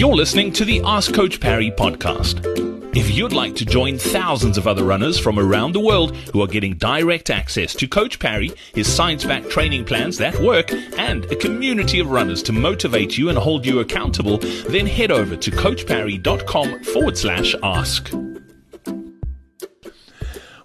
You're listening to the Ask Coach Parry podcast. If you'd like to join thousands of other runners from around the world who are getting direct access to Coach Parry, his science backed training plans that work, and a community of runners to motivate you and hold you accountable, then head over to coachparry.com forward slash ask.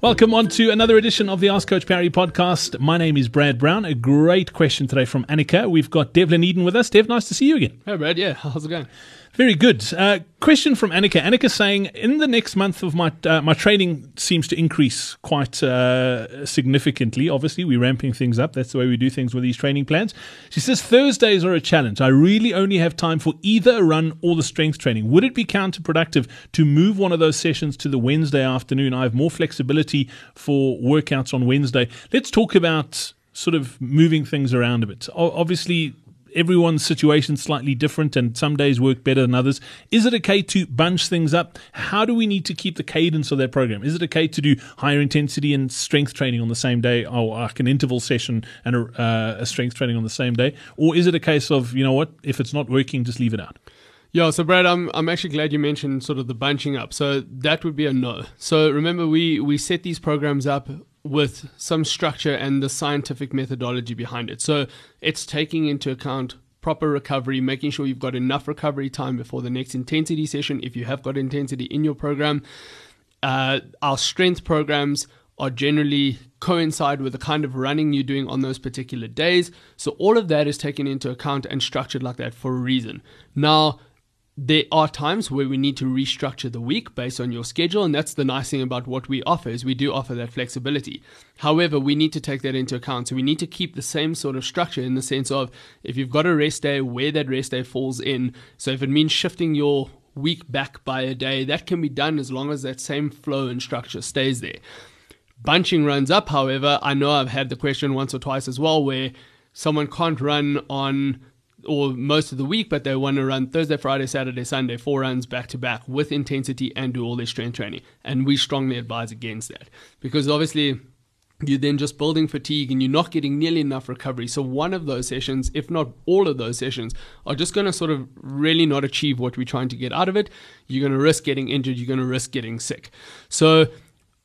Welcome on to another edition of the Ask Coach Parry podcast. My name is Brad Brown. A great question today from Annika. We've got Devlin Eyden with us. Dev, nice to see you again. Hey, Brad. Yeah, how's it going? Very good. Uh, question from Annika. Annika saying, in the next month of my uh, my training seems to increase quite uh, significantly. Obviously, we're ramping things up. That's the way we do things with these training plans. She says Thursdays are a challenge. I really only have time for either a run or the strength training. Would it be counterproductive to move one of those sessions to the Wednesday afternoon? I have more flexibility for workouts on Wednesday. Let's talk about sort of moving things around a bit. Obviously, everyone's situation slightly different and some days work better than others. Is it okay to bunch things up? How do we need to keep the cadence of that program? Is it okay to do higher intensity and strength training on the same day or like an interval session and a, uh, a strength training on the same day? Or is it a case of, you know what, if it's not working, just leave it out? Yeah, so Brad, I'm I'm actually glad you mentioned sort of the bunching up. So that would be a no. So remember, we we set these programs up with some structure and the scientific methodology behind it. So it's taking into account proper recovery, making sure you've got enough recovery time before the next intensity session if you have got intensity in your program. Uh, our strength programs are generally coincide with the kind of running you're doing on those particular days. So all of that is taken into account and structured like that for a reason. Now, there are times where we need to restructure the week based on your schedule and that's the nice thing about what we offer is we do offer that flexibility. However we need to take that into account. So we need to keep the same sort of structure in the sense of if you've got a rest day where that rest day falls in. So if it means shifting your week back by a day that can be done as long as that same flow and structure stays there. Bunching runs up however i know i've had the question once or twice as well where someone can't run on or most of the week, but they want to run Thursday, Friday, Saturday, Sunday, four runs back to back with intensity and do all their strength training. And we strongly advise against that because obviously you're then just building fatigue and you're not getting nearly enough recovery. So, one of those sessions, if not all of those sessions, are just going to sort of really not achieve what we're trying to get out of it. You're going to risk getting injured, you're going to risk getting sick. So,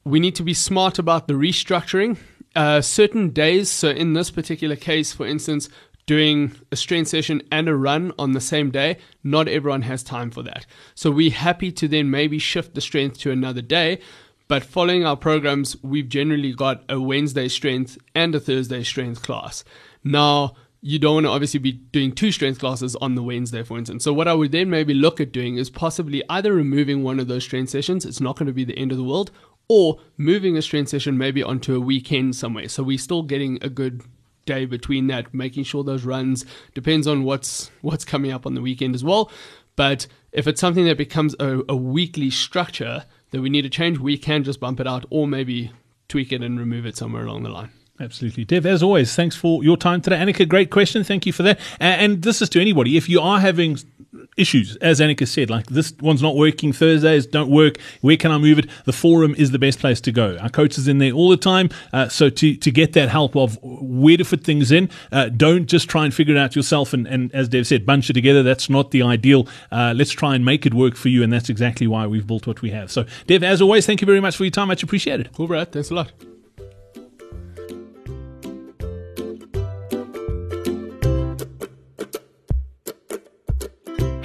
we need to be smart about the restructuring. Uh, certain days, so in this particular case, for instance, doing a strength session and a run on the same day, not everyone has time for that. So we're happy to then maybe shift the strength to another day. But following our programs, we've generally got a Wednesday strength and a Thursday strength class. Now, you don't want to obviously be doing two strength classes on the Wednesday, for instance. So, what I would then maybe look at doing is possibly either removing one of those strength sessions, it's not going to be the end of the world, or moving a strength session maybe onto a weekend somewhere. So, we're still getting a good day between that, making sure those runs depends on what's what's coming up on the weekend as well. But if it's something that becomes a, a weekly structure that we need to change, we can just bump it out or maybe tweak it and remove it somewhere along the line. Absolutely. Dev, as always, thanks for your time today. Annika, great question. Thank you for that. And this is to anybody. If you are having issues, as Annika said, like this one's not working, Thursdays don't work, where can I move it? The forum is the best place to go. Our coach is in there all the time. Uh, so to, to get that help of where to fit things in, uh, don't just try and figure it out yourself and, and, as Dev said, bunch it together. That's not the ideal. Uh, let's try and make it work for you. And that's exactly why we've built what we have. So, Dev, as always, thank you very much for your time. Much appreciated. Cool, Brad. Thanks a lot.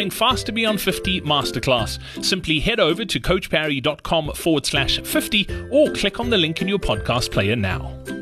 upcoming Faster Beyond 50 masterclass. Simply head over to coachparry.com forward slash 50 or click on the link in your podcast player now.